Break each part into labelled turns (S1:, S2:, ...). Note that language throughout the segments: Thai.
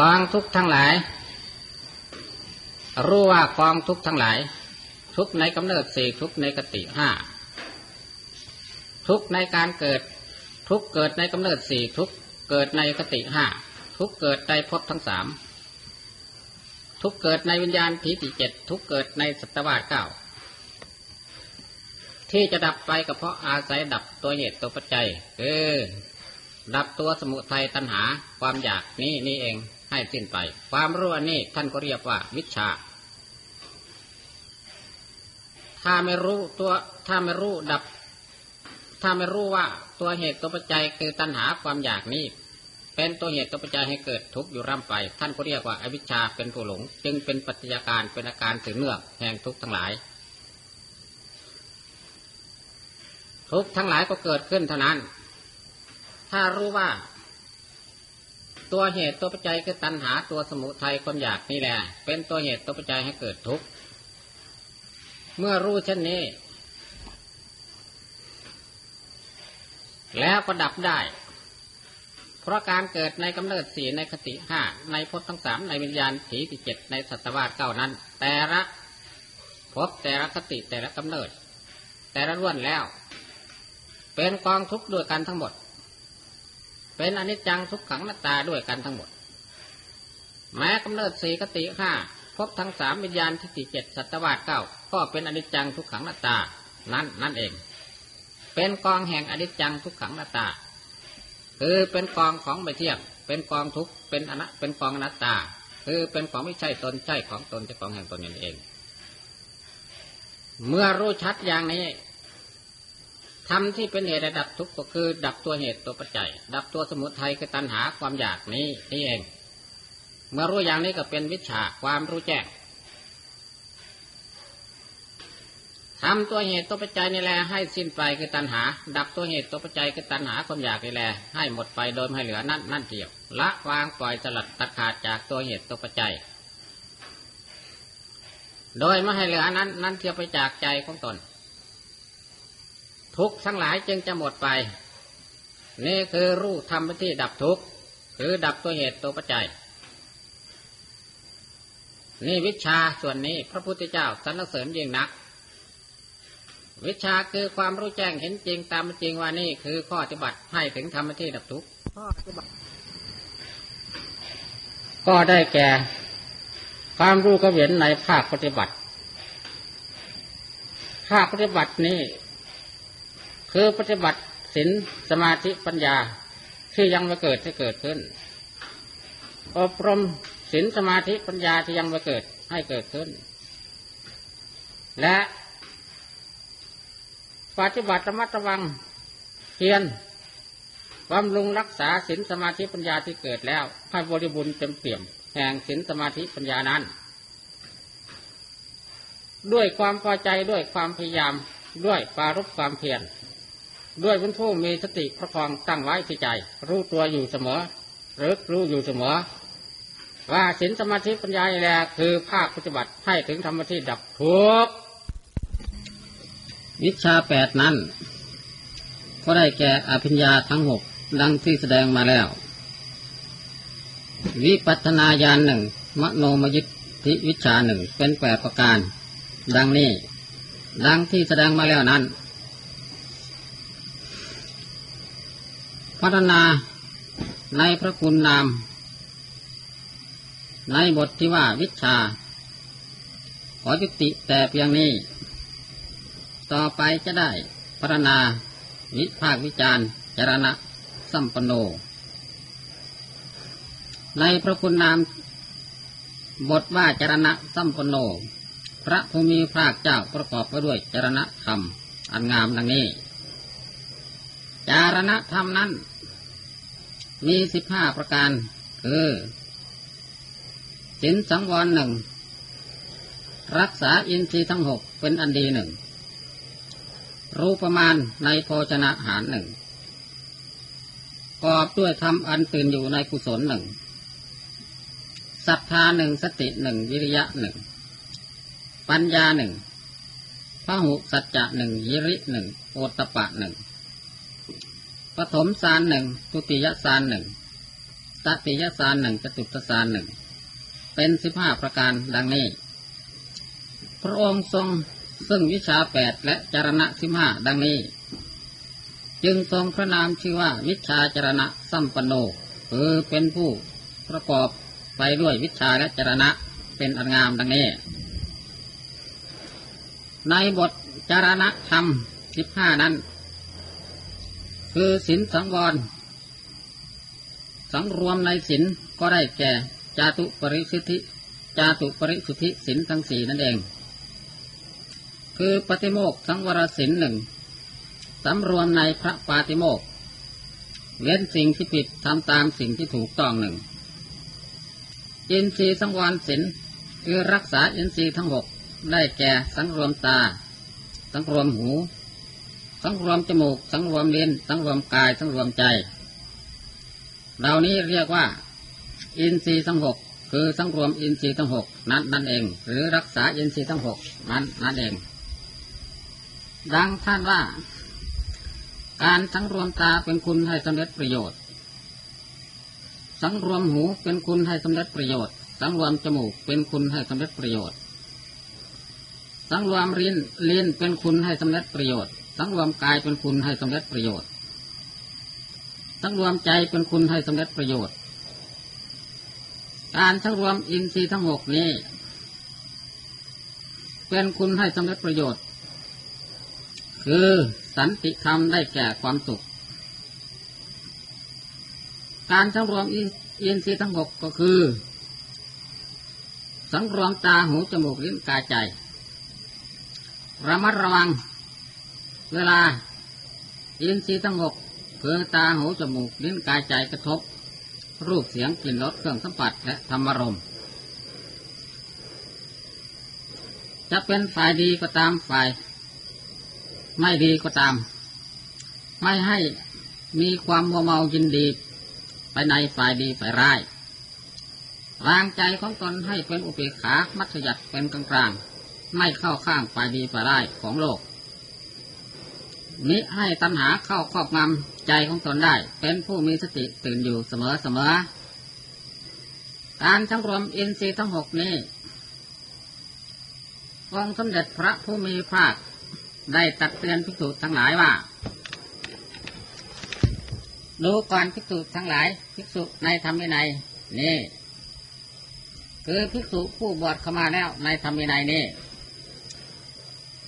S1: กองทุกทั้งหลาย รู้ว่ากองทุกทั้งหลาย ทุกในกำเนิดสี่ทุกในกติห้าทุกในการเกิด ทุกเกิดในกำเนิดสี่ทุกเกิดในกติห้าทุกเกิดในภพทั้งสามทุกเกิดในวิญญาณผีติเจ็ดทุกเกิดในสัตวาสเก้าที่จะดับไปก็เพราะอาศัยดับตัวเหตุตัวปัจจัยคือดับตัวสมุทัยตัณหาความอยากนี้นี่เอง ให้สิ้นไป ความรู้อันนี้ท่านก็เรียกว่าวิชา ถ้าไม่รู้ตัวถ้าไม่รู้ดับ ถ้าไม่รู้ว่าตัวเหตุตัวปัจจัยคือตัณหาความอยากนี้ เป็นตัวเหตุตัวปัจจัยให้เกิดทุกข์อยู่ร่ำไป ท่านก็เรียกว่าอวิชชาเป็นผู้หลง จึงเป็นปัจจัยการเป็นอาการถือเนื่องแห่งทุกข์ทั้งหลาย ทุกข์ทั้งหลายก็เกิดขึ้นเท่านั้น ถ้ารู้ว่า ตัวเหตุตัวปัจจัยคือตัณหาตัวสมุทัยความอยากนี่แหละ เป็นตัวเหตุตัวปัจจัยให้เกิดทุกข์เมื่อรู้เช่นนี้ แล้วก็ดับได้ เพราะการเกิดในกำเนิดสี่ในคติห้าในพจน์ทั้งสามในวิญญาณถีที่เจ็ดในสัตวาสเก้านั้น แต่ละพบแต่ละคติแต่ละกำเนิด แต่ละล้วนแล้ว เป็นกองทุกข์ด้วยกันทั้งหมด เป็นอนิจจังทุกขังนัตตาด้วยกันทั้งหมด แม้กำเนิดสี่คติห้าพบทั้งสามวิญญาณทิฏฐิเจ็ดสัตวาสเก้าก็เป็นอนิจจังทุกขังนัตตา นั่นนั่นเอง เป็นกองแห่งอนิจจังทุกขังนัตตา คือเป็นกองของไม่เที่ยงเป็นกองทุกเป็นอนัเป็นกองอนัตตา คือเป็นของไม่ใช่ตนใช่ของตนจะของแห่งตนนั่นเอง เมื่อรู้ชัดอย่างนี้ ทำที่เป็นเหตุดับทุกข์ก็คือ ดับตัวเหตุตัวปัจจัย ดับตัวสมุทัยคือตัณหาความอยากนี้นี่เอง เมื่อรู้อย่างนี้ก็เป็นวิชาความรู้แจ้งทำตัวเหตุตัวปัจจัยนี่แหละให้สิ้นไปคือตัณหา ดับตัวเหตุตัวปัจจัยคือตัณหาความอยากนี่แหละให้หมดไปโดยไม่เหลือนั่นนั่นเดียว ละวางปล่อยสลัดตัดขาดจากตัวเหตุตัวปัจจัย โดยไม่ให้เหลือนั้นนั่นเทียบไปจากใจของตน ทุกทั้งหลายจึงจะหมดไป นี่คือรู้ทำที่ดับทุกข์คือดับตัวเหตุตัวปัจจัย นี่วิชาส่วนนี้พระพุทธเจ้าสรรเสริญยิ่งนัก วิชาคือความรู้แจ้งเห็นจริงตามจริงว่านี่คือข้อปฏิบัติให้ถึงธรรมที่ดับทุกข์ก็ได้แก่ ความรู้ก็เห็นในภาคปฏิบัติ ภาคปฏิบัตินี้ คือปฏิบัติศีลสมาธิปัญญาที่ยังไม่เกิดให้เกิดขึ้น อบรมศีลสมาธิปัญญาที่ยังไม่เกิดให้เกิดขึ้น และปฏิบัติระมัดระวังเพียรบำรุงรักษาศีลสมาธิปัญญาที่เกิดแล้วให้บริบูรณ์เต็มเปี่ยมแห่งศีลสมาธิปัญญานั้น ด้วยความพอใจด้วยความพยายามด้วยปารบความเพียร ด้วยเป็นผู้มีสติประคองตั้งไว้ที่ใจ รู้ตัวอยู่เสมอหรือรู้อยู่เสมอ ว่าศีลสมาธิปัญญาแหละคือภาคปฏิบัติให้ถึงธรรมที่ดับทุกข์วิชาแปดนั้น ก็ได้แก่อภิญญาทั้งหกดังที่แสดงมาแล้ว วิปัฒนาญาณหนึ่งมโนมยิทธิวิชาหนึ่งเป็นแปดประการ ดังนี้ ดังที่แสดงมาแล้วนั้น พัฒนาในพระคุณนาม ในบทที่ว่าวิชา ขอจุติแต่เพียงนี้ ต่อไปจะได้พัฒนาวิภาควิจารจารณะสัมปโน ในพระคุณนาม บทว่าจารณะสัมปโน พระภูมิภาคเจ้าประกอบไปด้วยจารณะธรรม อันงามดังนี้ จารณะธรรมนั้น มีสิบห้าประการ คือศีลสังวรหนึ่งรักษาอินทรีย์ทั้งหกเป็นอันดีหนึ่งรู้ประมาณในโภชนะอาหารหนึ่งกอบด้วยธรรมอันตื่นอยู่ในกุศลหนึ่งศรัทธาหนึ่งสติหนึ่งวิริยะหนึ่งปัญญาหนึ่งพระหุสัจจะหนึ่งยิริหนึ่งโอตตะปะหนึ่ง ปฐมสารหนึ่งตุติยสารหนึ่งตติยสารหนึ่งจตุตสารหนึ่งเป็นสิบห้าประการดังนี้ พระองค์ทรงซึ่งวิชาแปดและจารณะสิบห้าดังนี้ จึงทรงพระนามชื่อว่าวิชาจารณะสัมปันโนคือเป็นผู้ประกอบไปด้วยวิชาและจารณะเป็นอันงามดังนี้ ในบทจารณะธรรมสิบห้านั้น คือศีลสังวร สังรวมในศีลก็ได้แก่จาตุปริสุทธิ จาตุปริสุทธิศีลทั้งสี่นั่นเอง คือปฏิโมกสังวรศีลหนึ่งสำรวมในพระปาติโมกเว้นสิ่งที่ผิดทำตามสิ่งที่ถูกต้องหนึ่งอินทรีย์สังวรศีลคือรักษาอินทรีย์ทั้งหกได้แก่สังรวมตา สังรวมหู สังรวมจมูก สังรวมเลนสังรวมกาย สังรวมใจ เหล่านี้เรียกว่า อินทรีย์ทั้งหกคือสังรวมอินทรีย์ทั้งหกนั้นนั่นเอง หรือรักษาอินทรีย์ทั้งหกนั้นนั่นเอง ดังท่านว่า การสังรวมตาเป็นคุณให้สำเร็จประโยชน์ สังรวมหูเป็นคุณให้สำเร็จประโยชน์ สังรวมจมูกเป็นคุณให้สำเร็จประโยชน์ สังรวมลิ้นลิ้นเป็นคุณให้สำเร็จประโยชน์ สังรวมกายเป็นคุณให้สำเร็จประโยชน์ สังรวมใจเป็นคุณให้สำเร็จประโยชน์ การสังรวมอินทรีย์ทั้งหกนี้ เป็นคุณให้สำเร็จประโยชน์ คือสันติธรรมได้แก่ความสุข การสังรวมอินทรีย์ทั้งหกก็คือ สังรวมตาหูจมูกลิ้นกายใจระมัดระวัง เวลาอินทรีย์ทั้งหกคือตาหูจมูกลิ้นกายใจกระทบ รูปเสียงกลิ่นรสเครื่องสัมผัสและธรรมารมณ์จะเป็นฝ่ายดีก็ตามฝ่าย ไม่ดีก็ตาม ไม่ให้มีความมัวเมายินดี ไปในฝ่ายดีฝ่ายร้ายวางใจของตนให้เป็นอุเบกขามัธยัติเป็นกลางกลางไม่เข้าข้างฝ่ายดีฝ่ายร้ายของโลก นี้ให้ตัณหาเข้าครอบงำใจของตนได้ เป็นผู้มีสติตื่นอยู่เสมอเสมอ การทั้งรวมอินทรีย์ทั้งหกนี้องค์สมเด็จพระผู้มีพระได้ตักเตือนภิกษุทั้งหลายว่าดูก่อนภิกษุทั้งหลายภิกษุในธรรมวินัยนี่คือภิกษุผู้บวชเข้ามาแล้วในธรรมวินัยนี้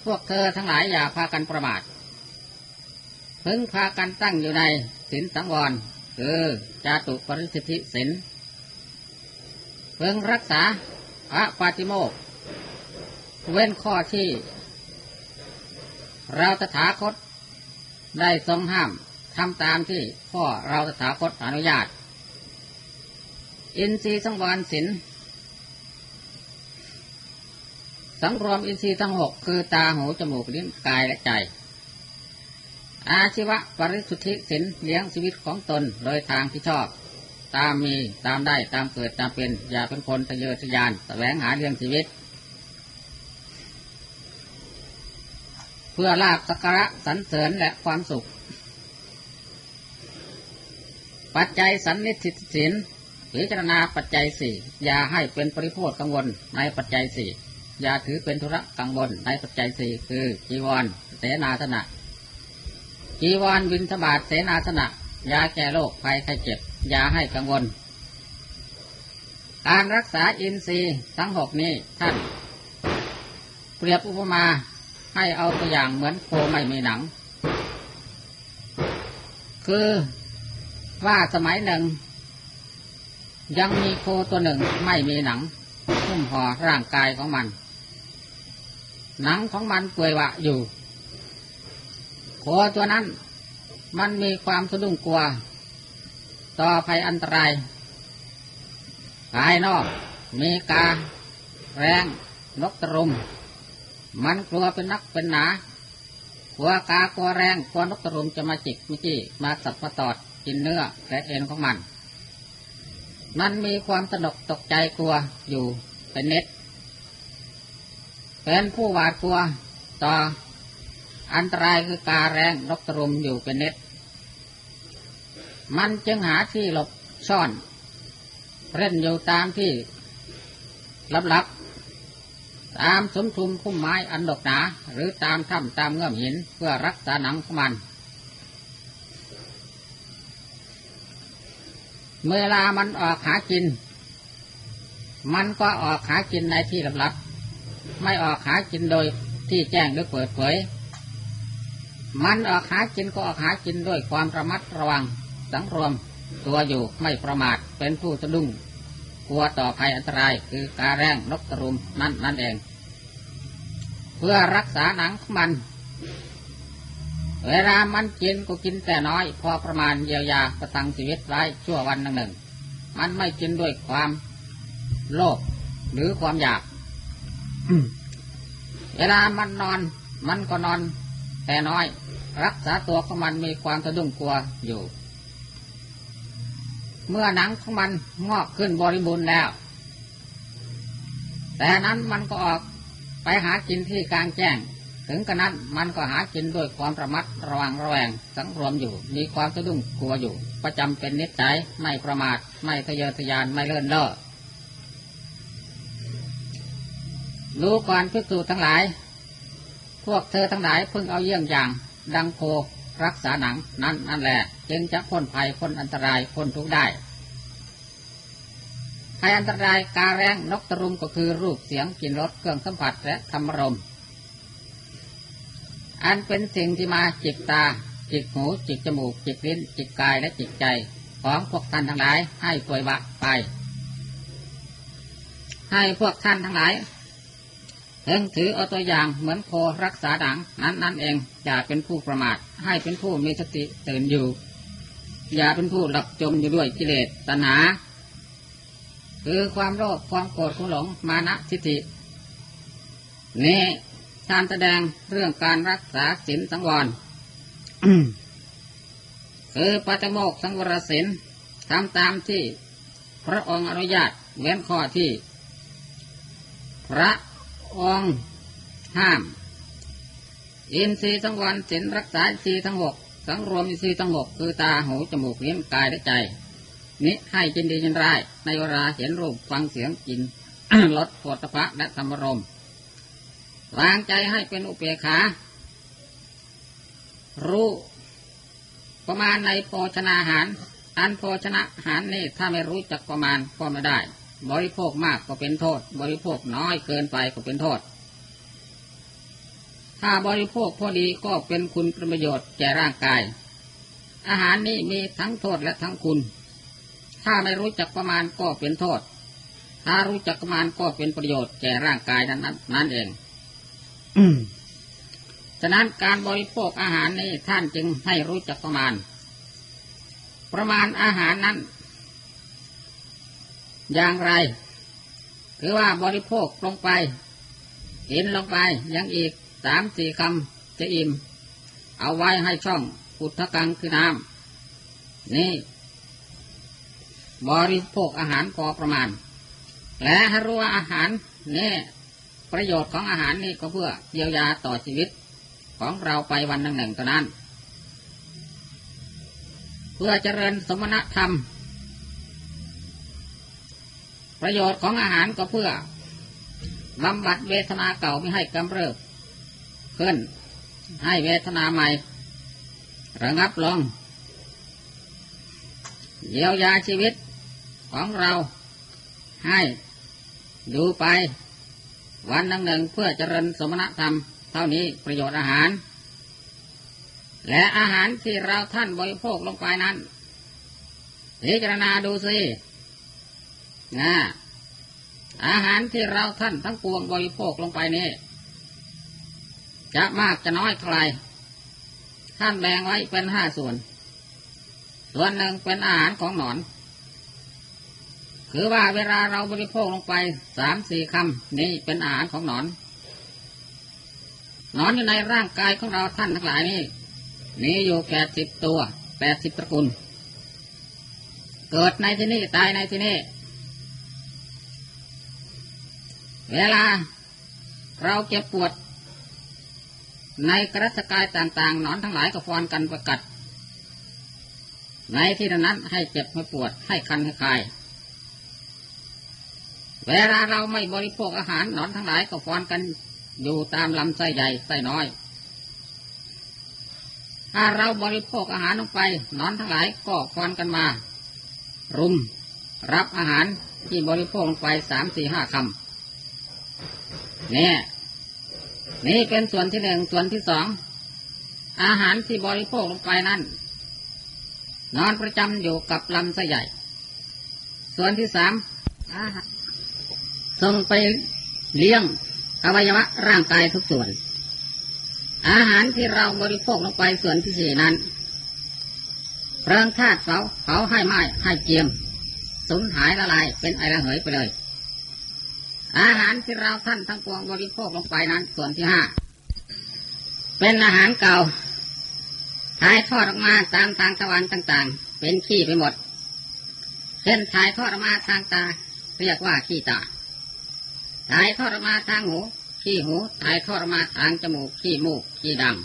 S1: พวกเธอทั้งหลายอย่าพากันประมาท พึงพากันตั้งอยู่ในศีลสังวรคือจาตุปริสิทธิศีลเพึงรักษาพระปาติโมก เว้นข้อที่ เราตถาคตได้ทรงห้ามทำตามที่พ่อเราตถาคตอนุญาต อินทรีย์สังวรศีลสังรวมอินทรีย์ทั้งหกคือตาหูจมูกลิ้นกายและใจ อาชีวะปริสุทธิศีลเลี้ยงชีวิตของตนโดยทางที่ชอบ ตามมีตามได้ตามเกิดตามเป็น อย่าเป็นคนทะเยอทะยานแสวงหาเรื่องชีวิต เพื่อลาบสักการะสรรเสริญและความสุข ปัจจัยสันนิสิตศีลพิจารณาปัจจัยสี่อย่าให้เป็นปริโภทกังวลในปัจจัยสี่อย่าถือเป็นธุระกังวลในปัจจัยสี่คือจีวรเสนาสนะ จีวรวินสบาทเสนาสนะยาแก้โรคภัยไข้เจ็บยาให้กังวล การรักษาอินทรีย์ทั้งหกนี้ท่าน เปรียบอุปมาให้เอาตัวอย่างเหมือนโคไม่มีหนัง คือว่าสมัยหนึ่ง ยังมีโคตัวหนึ่งไม่มีหนังหุ้มห่อร่างกายของมัน หนังของมันเปื่อยวะอยู่ โคตัวนั้น มันมีความสะดุ้งกลัว ต่อภัยอันตรายภายนอก มีกา แรงนกตรุม มันกลัวเป็นนักเป็นหนากลัวกากลัวแรงกลัวนกตรุมจะมาจิกมิจี้มาสับมาตอดกินเนื้อและเอ็นของมัน มันมีความสนกตกใจกลัวอยู่เป็นเน็ตเป็นผู้หวาดกลัวต่อ อันตรายคือกาแรงนกตรุมอยู่เป็นเน็ต มันจึงหาที่หลบซ่อนเล่นอยู่ตามที่ลับๆตามสมทุมคุ้มไม้อันดกหนา หรือตามถ้ำตามเงื่อมหินเพื่อรักษาหนังของมัน เมื่อลามันออกหากิน มันก็ออกหากินในที่ลับๆไม่ออกหากินโดยที่แจ้งหรือเปิดเผย มันออกหากินก็ออกหากินด้วยความระมัดระวังสังรวมตัวอยู่ไม่ประมาทเป็นผู้สะดุ้งกลัวต่อภัยอันตรายคือการแรงนกกระรุมนั่นนั่นเอง เพื่อรักษาหนังของมัน เวลามันกินก็กินแต่น้อย พอประมาณเยียวยาประทังชีวิตไว้ชั่ววันหนึ่งหนึ่งมันไม่กินด้วยความโลภหรือความอยาก เวลามันนอน มันก็นอนแต่น้อย รักษาตัวของมันมีความสะดุ้งกลัวอยู่ เมื่อหนังของมันงอกขึ้นบริบูรณ์แล้ว แต่นั้นมันก็ออกไปหากินที่กลางแจ้ง ถึงกระนั้นมันก็หากินด้วยความระมัดระวังระแวงสังรวมอยู่ มีความสะดุ้งกลัวอยู่ ประจำเป็นนิสัยไม่ประมาทไม่ทะเยอทะยานไม่เลื่อนเล่อรู้ก่อนพิสูจทั้งหลาย พวกเธอทั้งหลายเพิ่งเอาเยี่ยงอย่าง ดังโครักษาหนังนั่นนั่นแหละจึงจะพ้นภัยพ้นอันตรายพ้นทุกได้ภัยอันตรายกาแรงนกตรุมก็คือรูปเสียงกลิ่นรสเครื่องสัมผัสและธรรมรมอันเป็นสิ่งที่มาจิกตา จิกหู จิกจมูก จิกลิ้น จิกกายและจิกใจ ของพวกท่านทั้งหลายให้ป่วยบะไป ให้พวกท่านทั้งหลาย เองถือเอาตัวอย่างเหมือนโครักษาดังนั้นนั่นเองอย่าเป็นผู้ประมาท ให้เป็นผู้มีสติตื่นอยู่ อย่าเป็นผู้หลับจมอยู่ด้วยกิเลสตัณหาคือความโลภความโกรธความหลงมานะทิฏฐินี่การแสดงเรื่องการรักษาศีลสังวรคือปัจโมกสังวรศีลทำตามที่พระองค์อนุญาตเว้นข้อที่ พระ องห้าม อินทรีย์ทั้งวันศีลรักษาอินทรีย์ทั้งหกสังรวมอินทรีย์ทั้งหกคือตาหูจมูกลิ้นกายและใจ นี้ให้จินดีจินร้ายในเวลาเห็นรูปฟังเสียงกินลดปวดตะพะและธรรมรมวางใจให้เป็นอุเบกขา รู้ประมาณในโภชนาหาร อันโภชนาหารนี่ถ้าไม่รู้จักประมาณก็ไม่ได้ บริโภคมากก็เป็นโทษ บริโภคน้อยเกินไปก็เป็นโทษ ถ้าบริโภคพอดีก็เป็นคุณประโยชน์แก่ร่างกาย อาหารนี้มีทั้งโทษและทั้งคุณ ถ้าไม่รู้จักประมาณก็เป็นโทษ ถ้ารู้จักประมาณก็เป็นประโยชน์แก่ร่างกายนั้นนั่นเองฉะนั้นการบริโภคอาหารนี้ท่านจึงให้รู้จักประมาณ ประมาณอาหารนั้น อย่างไร คือว่าบริโภคลงไปเห็นลงไปยังอีกสามสี่คำจะอิ่ม เอาไว้ให้ช่องปุถกังคือน้ำนี่ บริโภคอาหารพอประมาณ และให้รู้ว่าอาหารนี่ประโยชน์ของอาหารนี่ก็เพื่อเยียวยาต่อชีวิตของเราไปวันหนึ่งหนึ่งเท่านั้น เพื่อเจริญสมณธรรม ประโยชน์ของอาหารก็เพื่อบำบัดเวทนาเก่าไม่ให้กำเริบขึ้น ให้เวทนาใหม่ ระงับลงเยียวยาชีวิตของเราให้ดูไป วันหนึ่งหนึ่งเพื่อเจริญสมณธรรม เท่านี้ประโยชน์อาหาร และอาหารที่เราท่านบริโภคลงไปนั้นพิจารณาดูสิ นะอาหารที่เราท่านทั้งปวงบริโภคลงไปนี่จะมากจะน้อยเท่าไรท่านแบ่งไว้เป็นห้าส่วน ส่วนหนึ่งเป็นอาหารของหนอน คือว่าเวลาเราบริโภคลงไปสามสี่คำนี่เป็นอาหารของหนอน หนอนอยู่ในร่างกายของเราท่านทั้งหลายนี่นี่อยู่แปดสิบตัวแปดสิบตระกูล เกิดในที่นี้ตายในที่นี้ เวลา เราเจ็บปวด ในกระสกายต่างๆนอนทั้งหลายก็ฟอนกันประกัด ในที่นั้นให้เจ็บให้ปวดให้คันให้คาย เวลาเราไม่บริโภคอาหารหนอนทั้งหลายก็ฟอนกันอยู่ตามลำไส้ใหญ่ไส้น้อย ถ้าเราบริโภคอาหารลงไปนอนทั้งหลายก็ฟอนกันมา รุม รับอาหารที่บริโภคลงไปสามสี่ห้าคำ นี่ยนี่เป็นส่วนที่หนึ่งส่วนที่สอง อาหารที่บริโภคลงไปนั้นนอนประจำอยู่กับลำไส้ใหญ่ ส่วนที่สามอาหารส่งไปเลี้ยงอวัยวะร่างกายทุกส่วน อาหารที่เราบริโภคลงไปส่วนที่สี่นั้นเพลิงธาตุเผาเผาให้ไหม้ให้เจียม สูญหายละลายเป็นไอระเหยไปเลย อาหารที่เราท่านทั้งปวงบริโภคลงไปนั้น ส่วนที่ห้าเป็นอาหารเก่าถ่ายทอดออกมาตามทางตะวันต่างๆ เป็นขี้ไปหมด เช่นถ่ายทอดออกมาทางตา เรียกว่าขี้ตาถ่ายทอดออกมาทางหูขี้หูถ่ายทอดออกมาทางจมูกขี้มูกขี้ดัง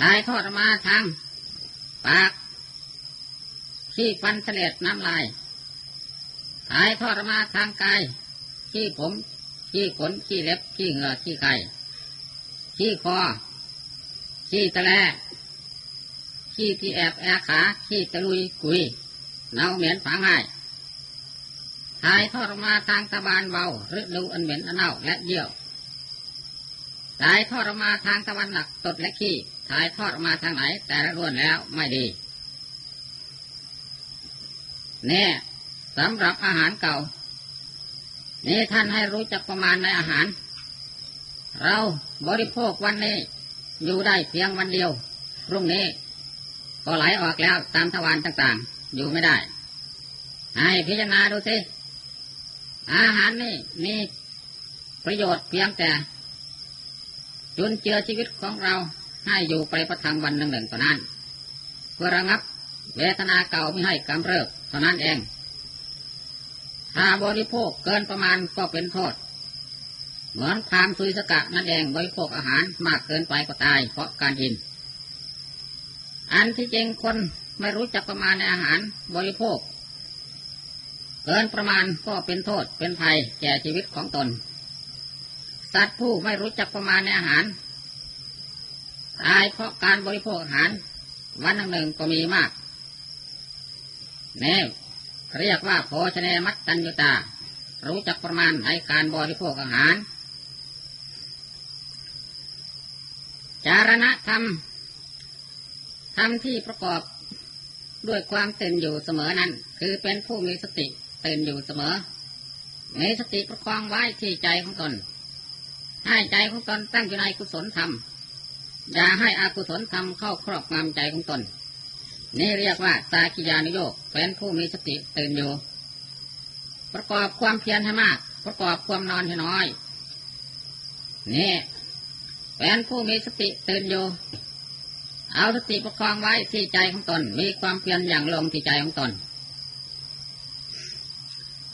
S1: ถ่ายทอดออกมาทางปากขี้ฟันเสลดน้ำลายถ่ายทอดออกมาทางกาย ขี้ผมขี้ขนขี้เล็บขี้เหงื่อขี้ไข่ขี้คอขี้ตะแลขี้ที่แอบแอขาขี้ตะลุยกุยเน่าเหม็นฝังง่ายถ่ายทอดออกมาทางตะบานเบาหรือดูอันเหม็นอันเน่าและเยี่ยวถ่ายทอดออกมาทางตะวันหนักตดและขี้ถ่ายทอดออกมาทางไหน แต่ละล้วนแล้วไม่ดีเนี่ยสำหรับอาหารเก่า นี่ท่านให้รู้จักประมาณในอาหาร เราบริโภควันนี้ อยู่ได้เพียงวันเดียว พรุ่งนี้ ก็ไหลออกแล้วตามทวารต่างๆ อยู่ไม่ได้ ให้พิจารณาดูสิ อาหารนี่มีประโยชน์เพียงแต่จุนเจือชีวิตของเราให้อยู่ไปประทังวันหนึ่งหนึ่งเท่านั้น เพื่อระงับเวทนาเก่าไม่ให้กำเริบเท่านั้นเอง ถ้าบริโภคเกินประมาณก็เป็นโทษ เหมือนพามซุยสกะนั่นเองบริโภคอาหารมากเกินไปก็ตายเพราะการกิน อันที่จริงคนไม่รู้จักประมาณในอาหารบริโภค เกินประมาณก็เป็นโทษเป็นภัยแก่ชีวิตของตน สัตว์ผู้ไม่รู้จักประมาณในอาหาร ตายเพราะการบริโภคอาหารวันหนึ่งก็มีมากแน่ เรียกว่าโภชเนมัตตัญญตา รู้จักประมาณในการบริโภคอาหาร จารณธรรมธรรมที่ประกอบด้วยความตื่นอยู่เสมอนั้น คือเป็นผู้มีสติตื่นอยู่เสมอ มีสติประคองไว้ที่ใจของตน ให้ใจของตนตั้งอยู่ในกุศลธรรม อย่าให้อากุศลธรรมเข้าครอบงำใจของตน นี่เรียกว่าสากิยานุโยกเป็นผู้มีสติตื่นอยู่ ประกอบความเพียรให้มาก ประกอบความนอนให้น้อย นี่เป็นผู้มีสติตื่นอยู่ เอาสติประคองไว้ที่ใจของตน มีความเพียรอย่างลงที่ใจของตน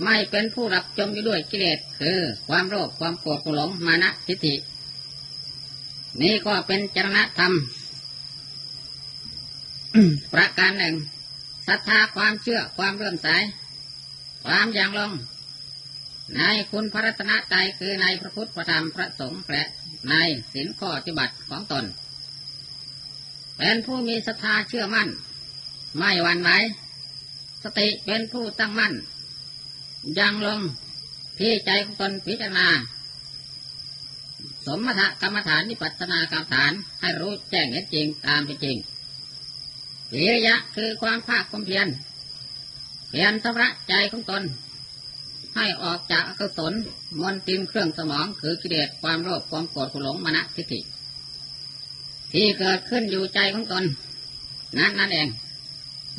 S1: ไม่เป็นผู้รับจมอยู่ด้วยกิเลสคือความโลภความโกรธความหลงมานะทิฏฐินี่ก็เป็นจรณธรรม ประการหนึ่งศรัทธาความเชื่อความเลื่อมใสความอย่างลง ในคุณพระรัตนใจคือในพระพุทธพระธรรมพระสงฆ์และในศีลข้อปฏิบัติของตน เป็นผู้มีศรัทธาเชื่อมั่น ไม่หวั่นไหวสติเป็นผู้ตั้งมั่นยังลงที่ใจของตนพิจารณา สมถกรรมฐานนิปัสนากรรมฐานให้รู้แจ้งเห็นจริงตามเป็นจริง วิริยะคือความภาคความเพียรเพียรสำระใจของตน ให้ออกจากอกุศลมนติมเครื่องสมองคือกิเลสความโลภความโกรธความหลงมณทิฏฐิที่เกิดขึ้นอยู่ใจของตน นั้นนั่นเอง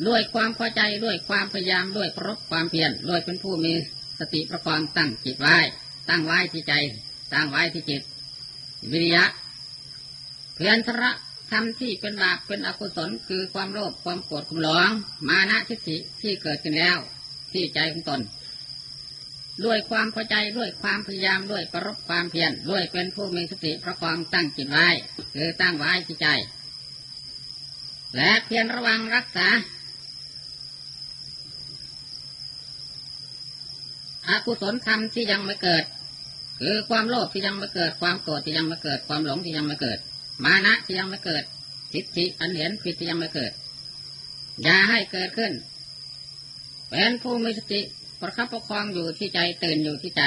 S1: ด้วยความพอใจด้วยความพยายามด้วยพรบความเพียรด้วยเป็นผู้มีสติประคองตั้งจิตไว้ ตั้งไว้ที่ใจ ตั้งไว้ที่จิต วิริยะเพียรสระ ทำที่เป็นบาปเป็นอกุศลคือความโลภความโกรธความหลงมานะทิฏฐิที่เกิดขึ้นแล้ว ที่ใจของตน ด้วยความพอใจด้วยความพยายามด้วยประรบความเพียรด้วยเป็นผู้มีสติประคองตั้งจิตไว้คือตั้งไว้ที่ใจ และเพียรระวังรักษาอกุศลธรรมที่ยังไม่เกิด คือความโลภที่ยังไม่เกิด ความโกรธที่ยังไม่เกิด ความหลงที่ยังไม่เกิด มานะที่ยังไม่เกิดทิฏฐิอันเห็นผิดที่ยังไม่เกิด อย่าให้เกิดขึ้นเป็นผู้มีสติประคับประคองอยู่ที่ใจตื่นอยู่ที่ใจ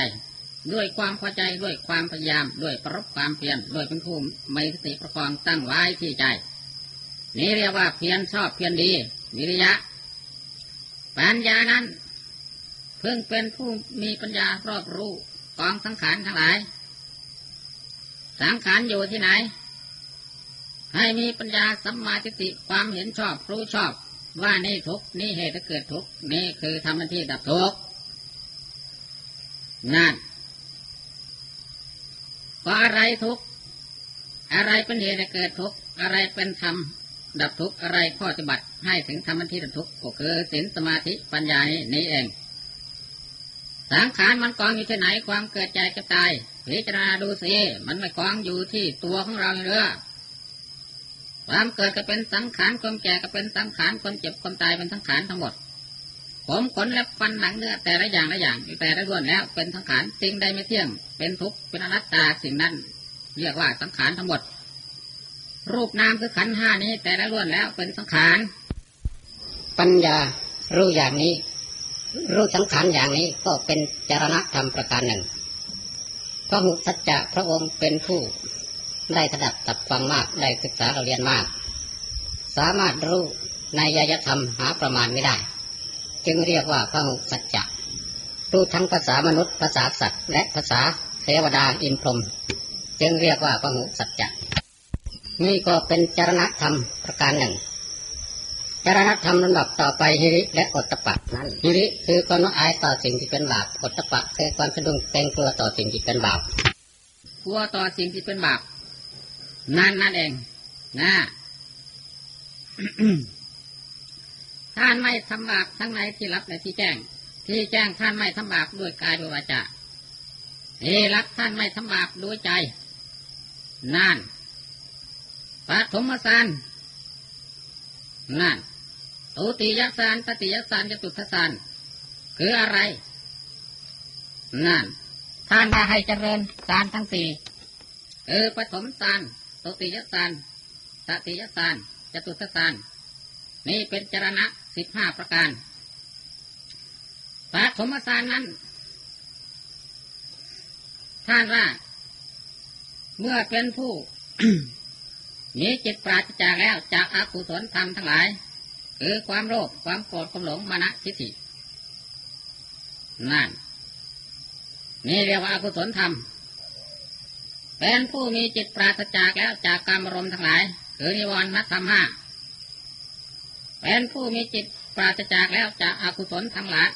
S1: ด้วยความพอใจด้วยความพยายามด้วยประรบความเพียรด้วยเป็นผู้มีสติประคองตั้งไว้ที่ใจ นี่เรียกว่าเพียรชอบเพียรดีวิริยะ ปัญญานั้น เพิ่งเป็นผู้มีปัญญารอบรู้กองสังขารทั้งหลาย สังขารอยู่ที่ไหน ให้มีปัญญาสัมมาทิฏฐิความเห็นชอบรู้ชอบ ว่านี่ทุกนี่เหตุเกิดทุกนี่คือทำหน้าที่ดับทุกนั่นก็อะไรทุกอะไรเป็นเหตุเกิดทุกอะไรเป็นธรรมดับทุกอะไรข้อปฏิบัติให้ถึงธรรมที่ดับทุกก็คือศีลสมาธิปัญญานี้นี่เองสังขารมันกองอยู่ที่ไหนความเกิดใจกับตายพิจารณาดูสิมันไม่กองอยู่ที่ตัวของเราเรือ ความเกิดก็เป็นสังขารความแก่ก็เป็นสังขารความเจ็บความตายเป็นสังขารทั้งหมด ผมขนและฟันหนังเนื้อแต่ละอย่างละอย่างแต่ละล้วนแล้วเป็นสังขารสิ่งใดไม่เที่ยง เป็นทุกข์เป็นอนัตตาสิ่งนั้น เรียกว่าสังขารทั้งหมด รูปนามคือขันห้านี้ แต่ละล้วนแล้วเป็นสังขาร
S2: ปัญญารู้อย่างนี้ รู้สังขารอย่างนี้ก็เป็นจารณธรรมประการหนึ่งพระหุสัจจะพระองค์เป็นผู้ ได้ถดับตับฟังมากได้ศึกษาเราเรียนมาก สามารถรู้ในยยธรรมหาประมาณไม่ได้ จึงเรียกว่าพระหุสัจจะรู้ทั้งภาษามนุษย์ภาษาสัตว์ และภาษาเทวดาอินพรหมจึงเรียกว่าพระหุสัจจะนี่ก็เป็นจารณธรรมประการหนึ่งจารณธรรมลำดับต่อไปฮิริและอดตตปะนั้นฮิริคือความละอายต่อสิ่งที่เป็นบาปอดตตปะคือความสะดุ้งเกรงกลัวต่อสิ่งที่เป็นบาป
S1: กลัวต่อสิ่งที่เป็นบาป นั่นนั่นเองนะท่านไม่ทำบาปทั้งในที่รับและที่แจ้ง ที่แจ้งท่านไม่ทำบาปด้วยกายด้วยวาจาที่รับท่านไม่ทำบาปด้วยใจ นั่นปฐมสานนั่นตุติยสานตติยสานจตุทสานคืออะไร นั่น ท่านมาให้เจริญสานทั้งสี่คือปฐมสาน ตติยสานตติยสานจตุทสานนี่เป็นจรณะสิบห้าประการปฐมสานนั้น ท่านว่า เมื่อเป็นผู้มีจิตปราศจากแล้วจากอากุศลธรรมทั้งหลาย คือความโลภความโกรธความหลงมานะทิฏฐินั่นนี่เรียกว่าอากุศลธรรม เป็นผู้มีจิตปราศจากแล้วจากกรรมรมทั้งหลาย คือนิวรณธรรมห้าเป็นผู้มีจิตปราศจากแล้วจากอากุศลทั้งหลาย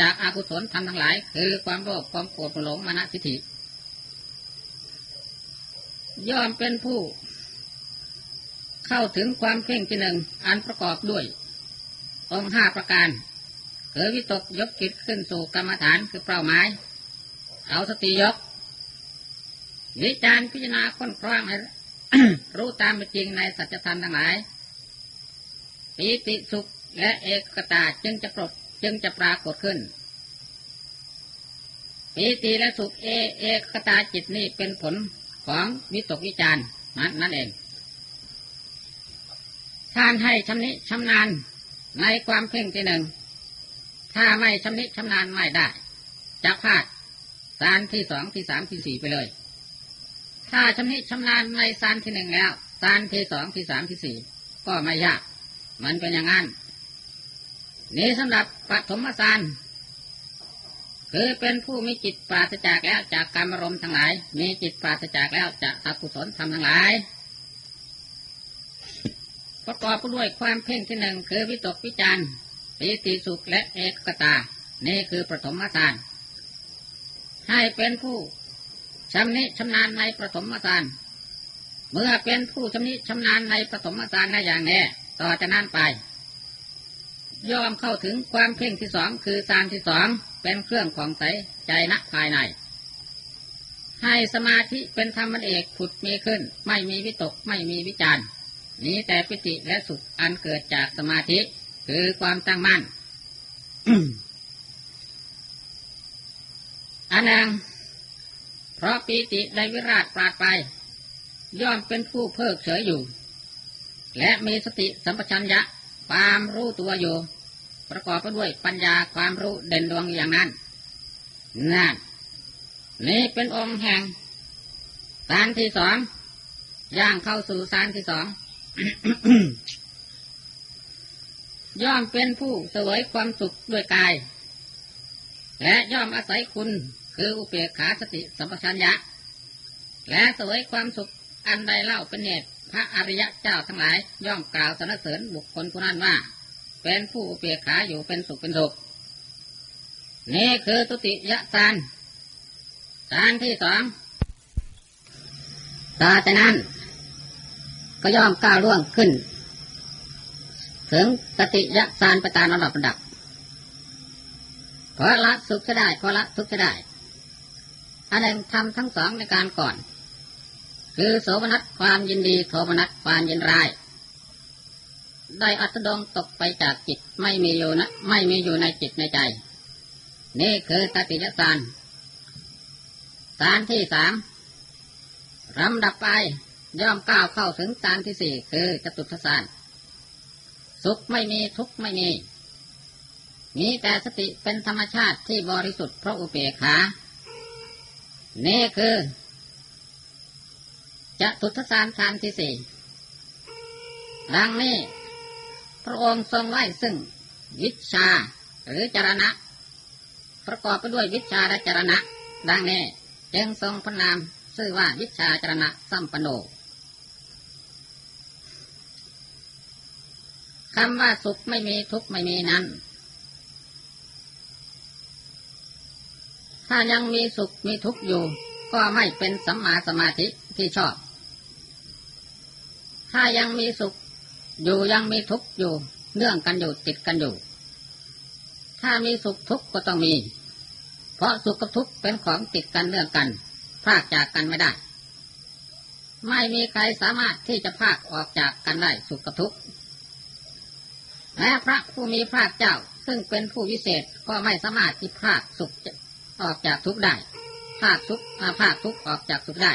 S1: จากอากุศลธรรมทั้งหลาย คือความโลภความโกรธความหลงมานะทิฏฐิย่อมเป็นผู้ เข้าถึงความเพ่งที่หนึ่งอันประกอบด้วย องห้าประการเกิดวิตกยกจิตขึ้นสู่กรรมฐานคือเป้าหมาย เอาสติยก วิจารพิจารณาค้นคว้าให้รู้ตามเป็นจริงในสัจธรรมทั้งหลายปีติสุขและเอกตาจึงจะปรดจึงจะปรากฏขึ้นปีติและสุขเอเอกตาจิตนี่เป็นผลของวิตกวิจารนั้นนั่นเองท่านให้ชำนิชำนาญในความเพ่งที่หนึ่ง ถ้าไม่ชำนิชำนาญไม่ได้จะพลาดสารที่สองที่สามที่สี่ไปเลย ถ้าชำนิชำนาญในสารที่หนึ่งแล้วสารที่สองที่สามที่สี่ก็ไม่ยาก มันเป็นอย่างนั้นนี้สำหรับปฐมสารคือเป็นผู้มีจิตปราศจากแล้วจากกรรมรมทั้งหลาย มีจิตปราศจากแล้วจากอกุศลธรรมทั้งหลาย ประกอบด้วยความเพ่งที่หนึ่งคือวิตกวิจารปีติสุขและเอกตา นี่คือปฐมฌานให้เป็นผู้ ชำนิชำนาญในปฐมฌานเมื่อเป็นผู้ชำนิชำนาญในปฐมฌานในอย่างแน่ต่อจากนั้นไป ย่อมเข้าถึงความเพ่งที่สองคือฌานที่สองเป็นเครื่องของใสใจนักภายใน ให้สมาธิเป็นธรรมเอกผุดมีขึ้น ไม่มีวิตกไม่มีวิจารนี้แต่ปิติและสุขอันเกิดจากสมาธิคือความตั้งมั่นอันนัง เพราะปีติได้วิราชปราดไป ย่อมเป็นผู้เพิกเฉยอยู่ และมีสติสัมปชัญญะความรู้ตัวอยู่ ประกอบไปด้วยปัญญาความรู้เด่นดวงอย่างนั้นนั่นนี่เป็นองค์แห่งสารที่สองย่างเข้าสู่สารที่สองย่อมเป็นผู้เสวยความสุขด้วยกาย และย่อมอาศัยคุณ คืออุเบกขาสติสัมปชัญญะ และสวยความสุขอันใดเล่าเป็นเหตุพระอริยะเจ้าทั้งหลาย ย่อมกล่าวสรรเสริญบุคคลผู้นั้นว่า เป็นผู้อุเบกขาอยู่เป็นสุขเป็นสุขนี่คือตุติยะสานสานที่สองต่อจากนั้น ก็ย่อมก้าวล่วงขึ้น ถึงสติยะสานประตามระดับระดับพอละสุขจะได้พอละทุกข์จะได้ อันหนึ่งทำทั้งสองในการก่อน คือโสมนัสความยินดีโทมนัสความยินร้าย ได้อัตดงตกไปจากจิตไม่มีอยู่นะไม่มีอยู่ในจิตในใจ นี่คือตติยสานสานที่สามลำดับไปย่อมก้าวเข้าถึงสานที่สี่คือจตุทสานสุขไม่มีทุกข์ไม่มีมีแต่สติเป็นธรรมชาติที่บริสุทธิ์เพราะอุเบกขา นี่คือจะตุทสานทานที่สี่ดังนี้ พระองค์ทรงไว้ซึ่ง วิชาหรือจรณะ ประกอบไปด้วยวิชาและจรณะ ดังนี้จึงทรงพระนามชื่อว่าวิชาจรณะสัมปโนคำว่าสุขไม่มีทุกข์ไม่มีนั้น ถ้ายังมีสุขมีทุกข์อยู่ ก็ไม่เป็นสัมมาสมาธิที่ชอบ ถ้ายังมีสุขอยู่ยังมีทุกข์อยู่เนื่องกันอยู่ติดกันอยู่ ถ้ามีสุขทุกข์ก็ต้องมี เพราะสุขกับทุกข์เป็นของติดกันเนื่องกันพากจากกันไม่ได้ ไม่มีใครสามารถที่จะพากออกจากกันได้สุขกับทุกข์และพระผู้มีพระเจ้าซึ่งเป็นผู้วิเศษก็ไม่สามารถที่พากสุข ออกจากทุกข์ได้พากทุกข์พากทุกข์ออกจากสุขได้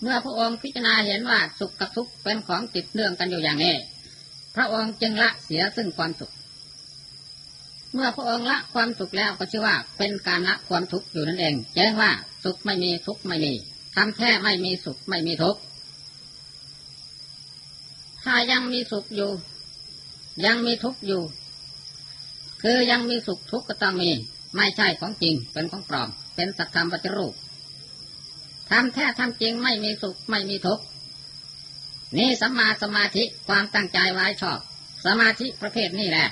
S1: เมื่อพระองค์พิจารณาเห็นว่าสุขกับทุกข์เป็นของติดเนื่องกันอยู่อย่างนี้ พระองค์จึงละเสียซึ่งความสุข เมื่อพระองค์ละความสุขแล้วก็ชื่อว่าเป็นการละความทุกข์อยู่นั่นเองแจ้งว่าสุขไม่มีทุกข์ไม่มีทำแค่ไม่มีสุขไม่มีทุกข์ถ้ายังมีสุขอยู่ ยังมีทุกข์อยู่ คือยังมีสุขทุกข์ก็ต้องมี ไม่ใช่ของจริงเป็นของปลอม เป็นสัตธรรมปัจจรูปทำแท้ทำจริงไม่มีสุขไม่มีทุกข์นี่สัมมาสมาธิความตั้งใจไว้ชอบ สมาธิประเภทนี้แหละ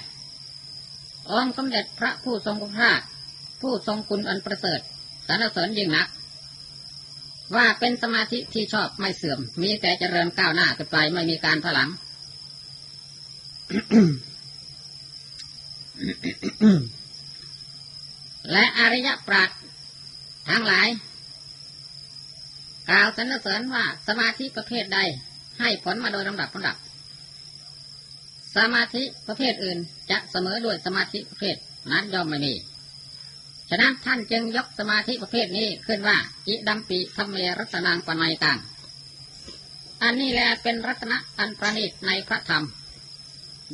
S1: องค์สมเด็จพระผู้ทรงคุณค่าผู้ทรงคุณอันประเสริฐสรรเสริญยิ่งนัก ว่าเป็นสมาธิที่ชอบไม่เสื่อม มีแต่เจริญก้าวหน้าขึ้นไปไม่มีการถลัง และอริยปราชทั้งหลาย กล่าวสรรเสริญว่าสมาธิประเภทใดให้ผลมาโดยลำดับลำดับ สมาธิประเภทอื่นจะเสมอด้วยสมาธิประเภทนั้นย่อมไม่มีฉะนั้นท่านจึงยกสมาธิประเภทนี้ขึ้นว่า อิดัมปีธรรมเมรัตนางปนัยกังอันนี้แหละเป็นรัตนะอันประณีตในพระธรรม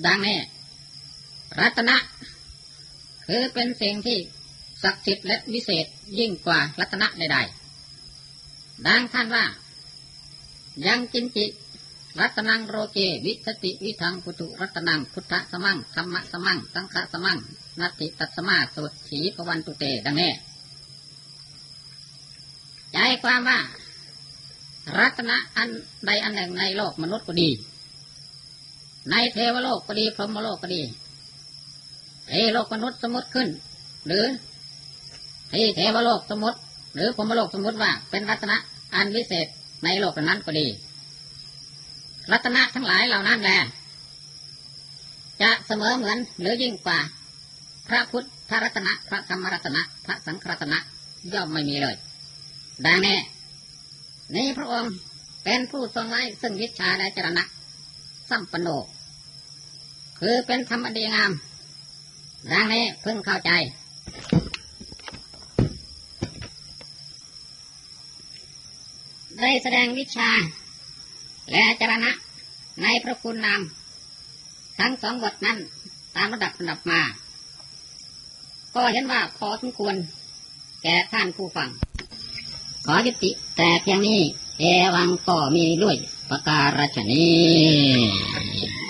S1: ดังนี้ รัตนะ คือเป็นสิ่งที่ ศักดิ์สิทธิ์และวิเศษยิ่งกว่ารัตนะใดๆดังท่านว่า ยังจินจิ รัตนังโรเจวิสติวิทังพุตุรัตนังพุทธสมังธรรมสมังสังฆสมังนัตติตัสมาสุขีปวันตุเตดังนี้ใจความว่า รัตนะอันใดอันหนึ่งในโลกมนุษย์ก็ดี ในเทวโลกก็ดีพรหมโลกก็ดีเทโลกมนุษย์สมมติขึ้น หรือ ที่เทวโลกสมมติ หรือพรมโลกสมมติว่าเป็นรัตนะอันวิเศษในโลกนั้นก็ดี รัตนะทั้งหลายเหล่านั้นแหละจะเสมอเหมือนหรือยิ่งกว่า พระพุทธพระรัตนะพระธรรมรัตนะพระสังฆรัตนะย่อมไม่มีเลย ดังนี้นี้พระองค์เป็นผู้ทรงไว้ซึ่งวิชาและจรณะสัมปโนคือเป็นธรรมดีงาม ดังนี้เพิ่งเข้าใจ
S2: ได้แสดงวิชา และจรณะ ในพระคุณนามทั้งสองบทนั้นตามระดับระดับมา ก็เห็นว่าพอสมควร แก่ท่านผู้ฟัง ขอยุติแต่เพียงนี้ เอวังก็มีด้วยประการฉนี้